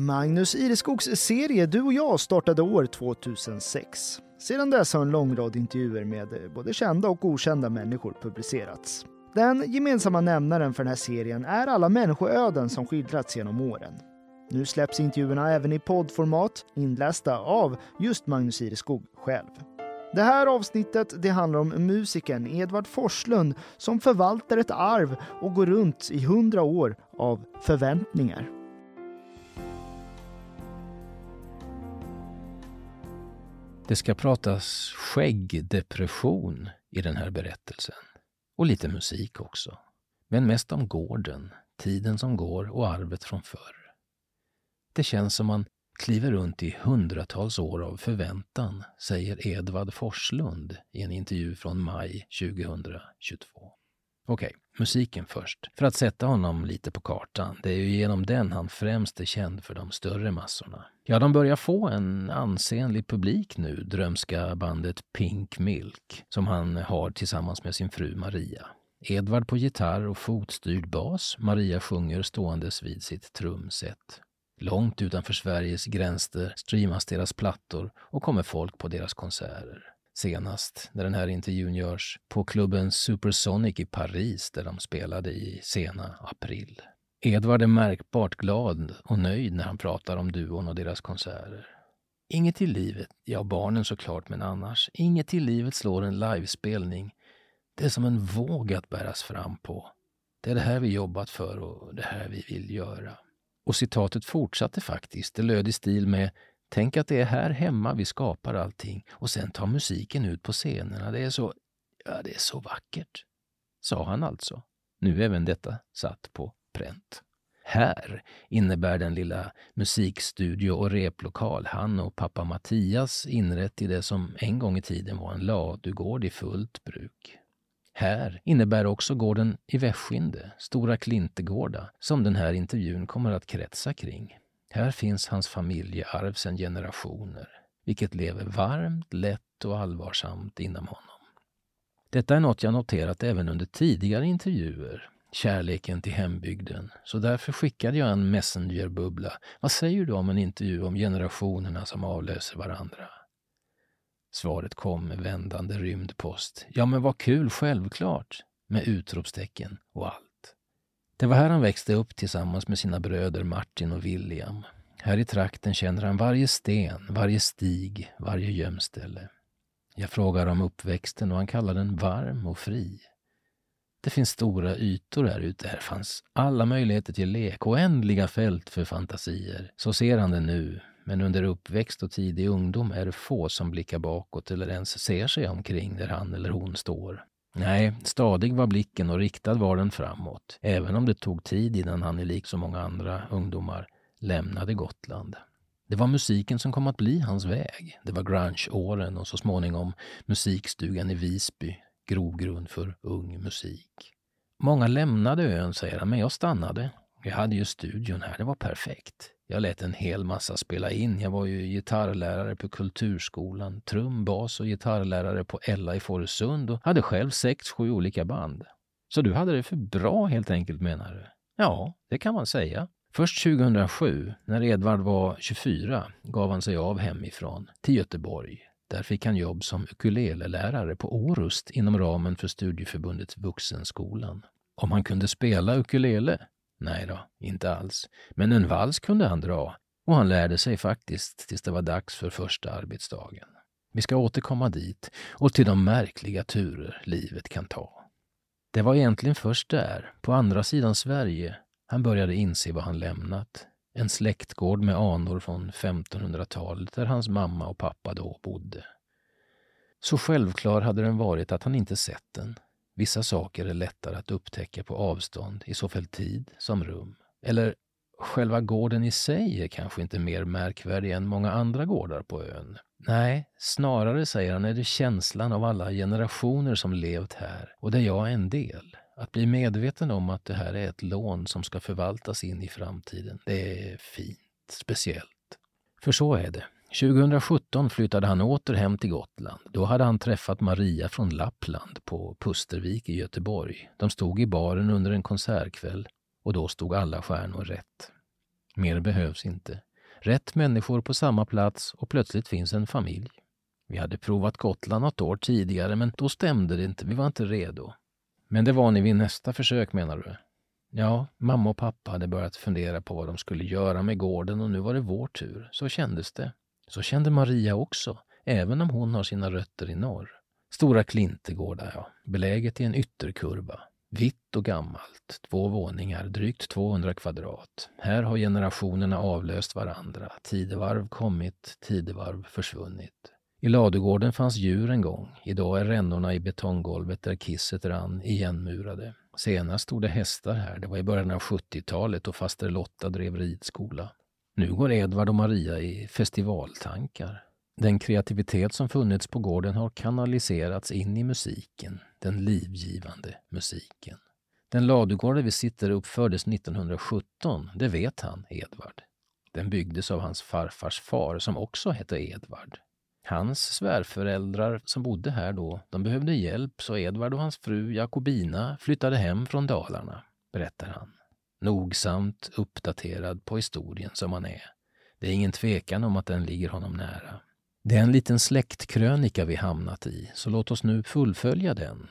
Magnus Ireskogs serie Du och jag startade år 2006. Sedan dess har en lång rad intervjuer med eh, både kända och okända människor publicerats. Den gemensamma nämnaren för den här serien är alla människoöden som skildrats genom åren. Nu släpps intervjuerna även i poddformat, inlästa av just Magnus Ireskog själv. Det här avsnittet det handlar om musikern Edvard Forslund som förvaltar ett arv och går runt i hundra år av förväntningar. Det ska pratas skäggdepression i den här berättelsen. Och lite musik också. Men mest om gården, tiden som går och arvet från förr. Det känns som man kliver runt i hundratals år av förväntan, säger Edvard Forslund i en intervju från maj 2022. Okej, musiken först. För att sätta honom lite på kartan. Det är ju genom den han främst är känd för de större massorna. Ja, de börjar få en ansenlig publik nu, drömska bandet Pink Milk, som han har tillsammans med sin fru Maria. Edvard på gitarr och fotstyrd bas, Maria sjunger ståendes vid sitt trumset. Långt utanför Sveriges gränser streamas deras plattor och kommer folk på deras konserter. Senast när den här intervjun görs på klubben Supersonic i Paris där de spelade i sena april. Edvard är märkbart glad och nöjd när han pratar om duon och deras konserter. Inget i livet, ja barnen såklart, men annars, inget i livet slår en livespelning. Det är som en våg att bäras fram på. Det är det här vi jobbat för och det här vi vill göra. Och citatet fortsatte faktiskt. Det löd i stil med Tänk att det är här hemma vi skapar allting och sen tar musiken ut på scenerna. Det är så, ja, det är så vackert. Sa han alltså. Nu även detta satt på pränt. Här innebär den lilla musikstudio och replokal han och pappa Mattias inrett i det som en gång i tiden var en ladugård i fullt bruk. Här innebär också gården i Väskinde, Stora Klintegårda, som den här intervjun kommer att kretsa kring. Här finns hans familjearv sedan generationer, vilket lever varmt, lätt och allvarsamt inom honom. Detta är något jag noterat även under tidigare intervjuer, kärleken till hembygden, så därför skickade jag en messengerbubbla. Vad säger du om en intervju om generationerna som avlöser varandra? Svaret kom med vändande rymdpost. Ja, men vad kul, självklart! Med utropstecken och allt. Det var här han växte upp tillsammans med sina bröder Martin och William. Här i trakten känner han varje sten, varje stig, varje gömställe. Jag frågar om uppväxten och han kallar den varm och fri. Det finns stora ytor här ute. Här fanns alla möjligheter till lek, oändliga fält för fantasier. Så ser han det nu, men under uppväxt och tidig ungdom är det få som blickar bakåt eller ens ser sig omkring där han eller hon står. Nej, stadig var blicken och riktad var den framåt, även om det tog tid innan han i lik så många andra ungdomar lämnade Gotland. Det var musiken som kom att bli hans väg. Det var grunge-åren och så småningom musikstugan i Visby, grogrund för ung musik. Många lämnade ön, säger han, men jag stannade. Jag hade ju studion här, det var perfekt. Jag lät en hel massa spela in. Jag var ju gitarrlärare på Kulturskolan, trum, bas och gitarrlärare på Ella i Fårösund och hade själv sex, sju olika band. Så du hade det för bra helt enkelt menar du? Ja, det kan man säga. Först 2007, när Edvard var 24, gav han sig av hemifrån till Göteborg. Där fick han jobb som ukulelelärare på Orust inom ramen för studieförbundet Vuxenskolan. Om han kunde spela ukulele Nej då, inte alls. Men en vals kunde han dra och han lärde sig faktiskt tills det var dags för första arbetsdagen. Vi ska återkomma dit och till de märkliga turer livet kan ta. Det var egentligen först där, på andra sidan Sverige, han började inse vad han lämnat. En släktgård med anor från 1500-talet där hans mamma och pappa då bodde. Så självklar hade den varit att han inte sett den, Vissa saker är lättare att upptäcka på avstånd i såväl tid som rum. Eller själva gården i sig är kanske inte mer märkvärdig än många andra gårdar på ön. Nej, snarare, säger han, är det känslan av alla generationer som levt här och där jag är en del. Att bli medveten om att det här är ett lån som ska förvaltas in i framtiden, det är fint, speciellt. För så är det. 2017 flyttade han åter hem till Gotland. Då hade han träffat Maria från Lappland på Pustervik i Göteborg. De stod i baren under en konsertkväll och då stod alla stjärnor rätt. Mer behövs inte. Rätt människor på samma plats och plötsligt finns en familj. Vi hade provat Gotland något år tidigare, men då stämde det inte. Vi var inte redo. Men det var ni vid nästa försök, menar du? Ja, mamma och pappa hade börjat fundera på vad de skulle göra med gården och nu var det vår tur. Så kändes det. Så kände Maria också, även om hon har sina rötter i norr. Stora Klintegårda, ja. Beläget i en ytterkurva. Vitt och gammalt, två våningar, drygt 200 kvadrat. Här har generationerna avlöst varandra. Tidevarv kommit, tidevarv försvunnit. I ladugården fanns djur en gång. Idag är rännorna i betonggolvet där kisset rann igenmurade. Senast stod det hästar här. Det var i början av 70-talet och faster Lotta drev ridskola. Nu går Edvard och Maria i festivaltankar. Den kreativitet som funnits på gården har kanaliserats in i musiken, den livgivande musiken. Den ladugård där vi sitter uppfördes 1917, det vet han, Edvard. Den byggdes av hans farfars far som också hette Edvard. Hans svärföräldrar som bodde här då, de behövde hjälp så Edvard och hans fru Jakobina flyttade hem från Dalarna, berättar han. Nogsamt uppdaterad på historien som han är. Det är ingen tvekan om att den ligger honom nära. Det är en liten släktkrönika vi hamnat i, så låt oss nu fullfölja den.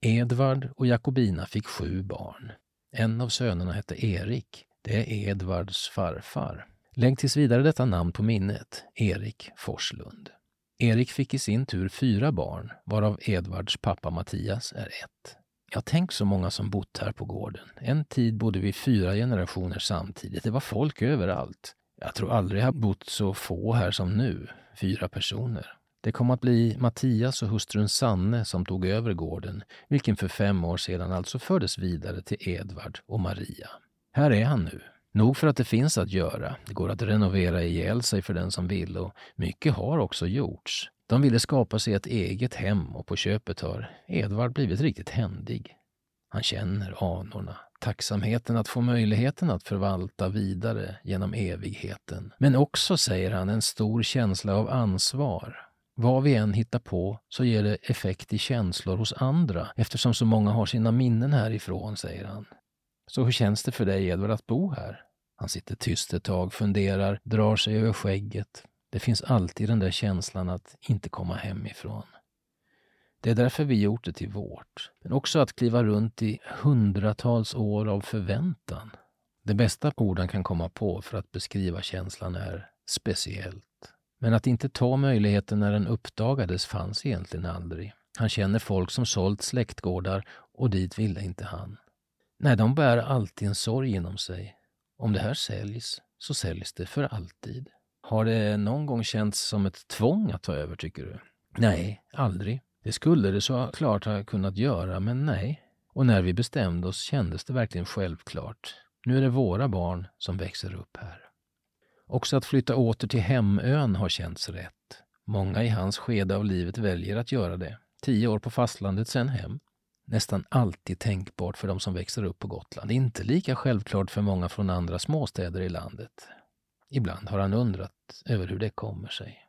Edvard och Jakobina fick sju barn. En av sönerna hette Erik. Det är Edvards farfar. Lägg tills vidare detta namn på minnet, Erik Forslund. Erik fick i sin tur fyra barn, varav Edvards pappa Mattias är ett. Jag tänk så många som bott här på gården. En tid bodde vi fyra generationer samtidigt. Det var folk överallt. Jag tror aldrig jag bott så få här som nu, fyra personer. Det kom att bli Mattias och hustrun Sanne som tog över gården, vilken för fem år sedan alltså fördes vidare till Edvard och Maria. Här är han nu, Nog för att det finns att göra. Det går att renovera ihjäl sig för den som vill och mycket har också gjorts. De ville skapa sig ett eget hem och på köpet har Edvard blivit riktigt händig. Han känner anorna, tacksamheten att få möjligheten att förvalta vidare genom evigheten. Men också, säger han, en stor känsla av ansvar. Vad vi än hittar på så ger det effekt i känslor hos andra eftersom så många har sina minnen härifrån, säger han. Så hur känns det för dig, Edvard, att bo här? Han sitter tyst ett tag, funderar, drar sig över skägget. Det finns alltid den där känslan att inte komma hemifrån. Det är därför vi gjort det till vårt. Men också att kliva runt i hundratals år av förväntan. Det bästa orden kan komma på för att beskriva känslan är speciellt. Men att inte ta möjligheten när den uppdagades fanns egentligen aldrig. Han känner folk som sålt släktgårdar och dit ville inte han. Nej, de bär alltid en sorg inom sig. Om det här säljs, så säljs det för alltid. Har det någon gång känts som ett tvång att ta över, tycker du? Nej, aldrig. Det skulle det såklart ha kunnat göra, men nej. Och när vi bestämde oss kändes det verkligen självklart. Nu är det våra barn som växer upp här. Också att flytta åter till hemön har känts rätt. Många i hans skede av livet väljer att göra det. Tio år på fastlandet, sen hem nästan alltid tänkbart för de som växer upp på Gotland. Inte lika självklart för många från andra småstäder i landet. Ibland har han undrat över hur det kommer sig.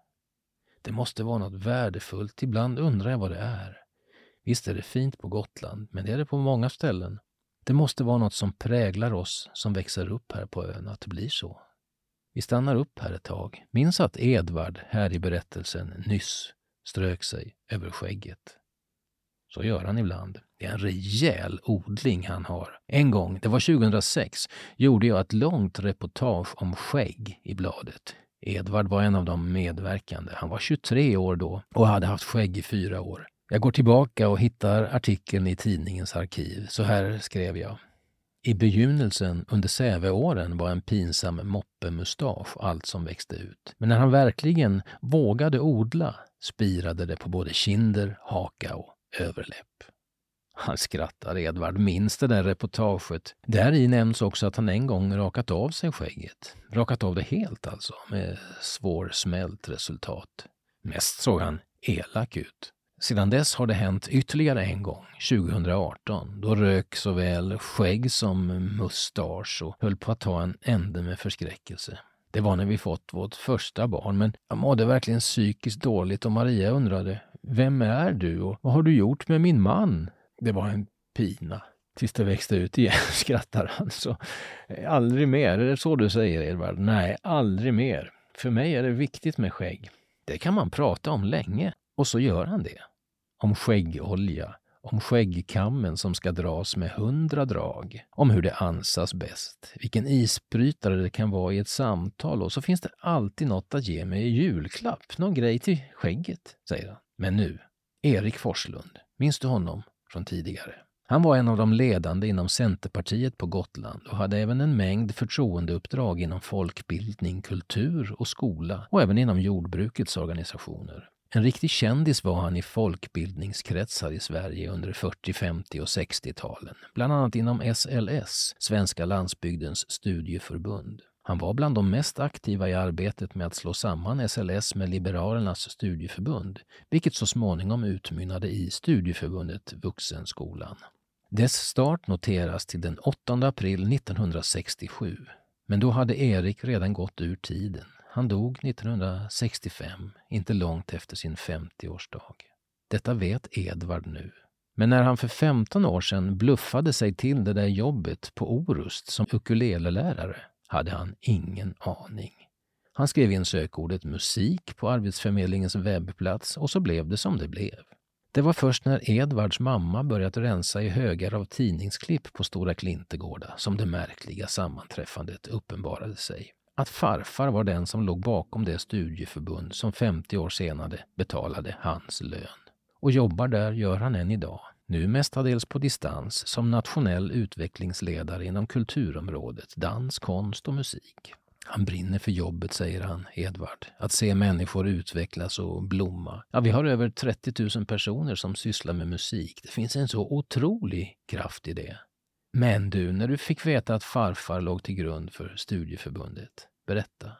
Det måste vara något värdefullt, ibland undrar jag vad det är. Visst är det fint på Gotland, men det är det på många ställen. Det måste vara något som präglar oss som växer upp här på ön, att det blir så. Vi stannar upp här ett tag. Minns att Edvard här i berättelsen nyss strök sig över skägget. Så gör han ibland. Det är en rejäl odling han har. En gång, det var 2006, gjorde jag ett långt reportage om skägg i bladet. Edvard var en av de medverkande. Han var 23 år då och hade haft skägg i fyra år. Jag går tillbaka och hittar artikeln i tidningens arkiv. Så här skrev jag. I begynnelsen under Säveåren var en pinsam moppemustasch allt som växte ut. Men när han verkligen vågade odla spirade det på både kinder, haka och överläpp. Han skrattar, Edvard minns det där reportaget. Där i nämns också att han en gång rakat av sig skägget. Rakat av det helt alltså, med svårsmält resultat. Mest såg han elak ut. Sedan dess har det hänt ytterligare en gång, 2018. Då rök såväl skägg som mustasch och höll på att ta en ände med förskräckelse. Det var när vi fått vårt första barn, men jag mådde verkligen psykiskt dåligt och Maria undrade, vem är du och vad har du gjort med min man? Det var en pina. Tills det växte ut igen, skrattar han. Så, eh, aldrig mer, är det så du säger Edvard? Nej, aldrig mer. För mig är det viktigt med skägg. Det kan man prata om länge. Och så gör han det. Om skäggolja, om skäggkammen som ska dras med hundra drag, om hur det ansas bäst, vilken isbrytare det kan vara i ett samtal och så finns det alltid något att ge mig i julklapp, någon grej till skägget, säger han. Men nu, Erik Forslund, minns du honom från tidigare? Han var en av de ledande inom Centerpartiet på Gotland och hade även en mängd förtroendeuppdrag inom folkbildning, kultur och skola och även inom jordbrukets organisationer. En riktig kändis var han i folkbildningskretsar i Sverige under 40-, 50 och 60-talen, bland annat inom SLS, Svenska landsbygdens studieförbund. Han var bland de mest aktiva i arbetet med att slå samman SLS med Liberalernas studieförbund, vilket så småningom utmynnade i Studieförbundet Vuxenskolan. Dess start noteras till den 8 april 1967, men då hade Erik redan gått ur tiden. Han dog 1965, inte långt efter sin 50-årsdag. Detta vet Edvard nu. Men när han för 15 år sedan bluffade sig till det där jobbet på Orust som ukulelelärare hade han ingen aning. Han skrev in sökordet musik på Arbetsförmedlingens webbplats och så blev det som det blev. Det var först när Edvards mamma börjat rensa i högar av tidningsklipp på Stora Klintegårda som det märkliga sammanträffandet uppenbarade sig att farfar var den som låg bakom det studieförbund som 50 år senare betalade hans lön. Och jobbar där gör han än idag, nu mestadels på distans som nationell utvecklingsledare inom kulturområdet, dans, konst och musik. Han brinner för jobbet, säger han, Edvard. Att se människor utvecklas och blomma. Ja, vi har över 30 000 personer som sysslar med musik. Det finns en så otrolig kraft i det. Men du, när du fick veta att farfar låg till grund för studieförbundet, berätta.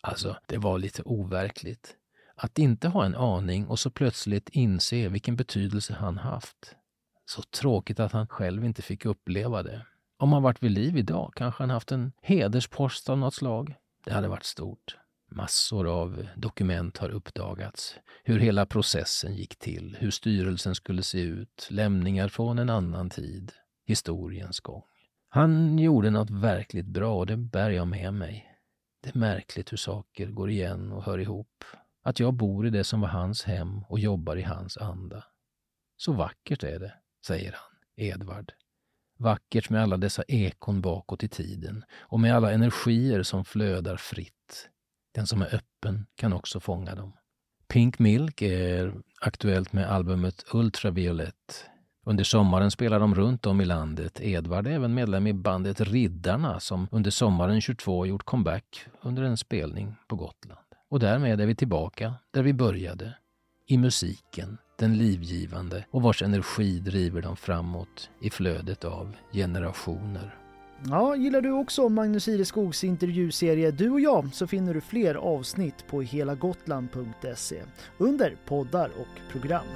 Alltså, det var lite overkligt. Att inte ha en aning och så plötsligt inse vilken betydelse han haft. Så tråkigt att han själv inte fick uppleva det. Om han varit vid liv idag kanske han haft en hederspost av något slag. Det hade varit stort. Massor av dokument har uppdagats. Hur hela processen gick till, hur styrelsen skulle se ut, lämningar från en annan tid, historiens gång. Han gjorde något verkligt bra och det bär jag med mig. Det är märkligt hur saker går igen och hör ihop. Att jag bor i det som var hans hem och jobbar i hans anda. Så vackert är det, säger han, Edvard. Vackert med alla dessa ekon bakåt i tiden och med alla energier som flödar fritt. Den som är öppen kan också fånga dem. Pink Milk är aktuellt med albumet Ultraviolet under sommaren spelar de runt om i landet. Edvard är även medlem i bandet Riddarna som under sommaren 22 gjort comeback under en spelning på Gotland. Och därmed är vi tillbaka där vi började. I musiken, den livgivande och vars energi driver dem framåt i flödet av generationer. Ja, gillar du också Magnus Ireskogs intervjuserie Du och jag så finner du fler avsnitt på helagotland.se under poddar och program.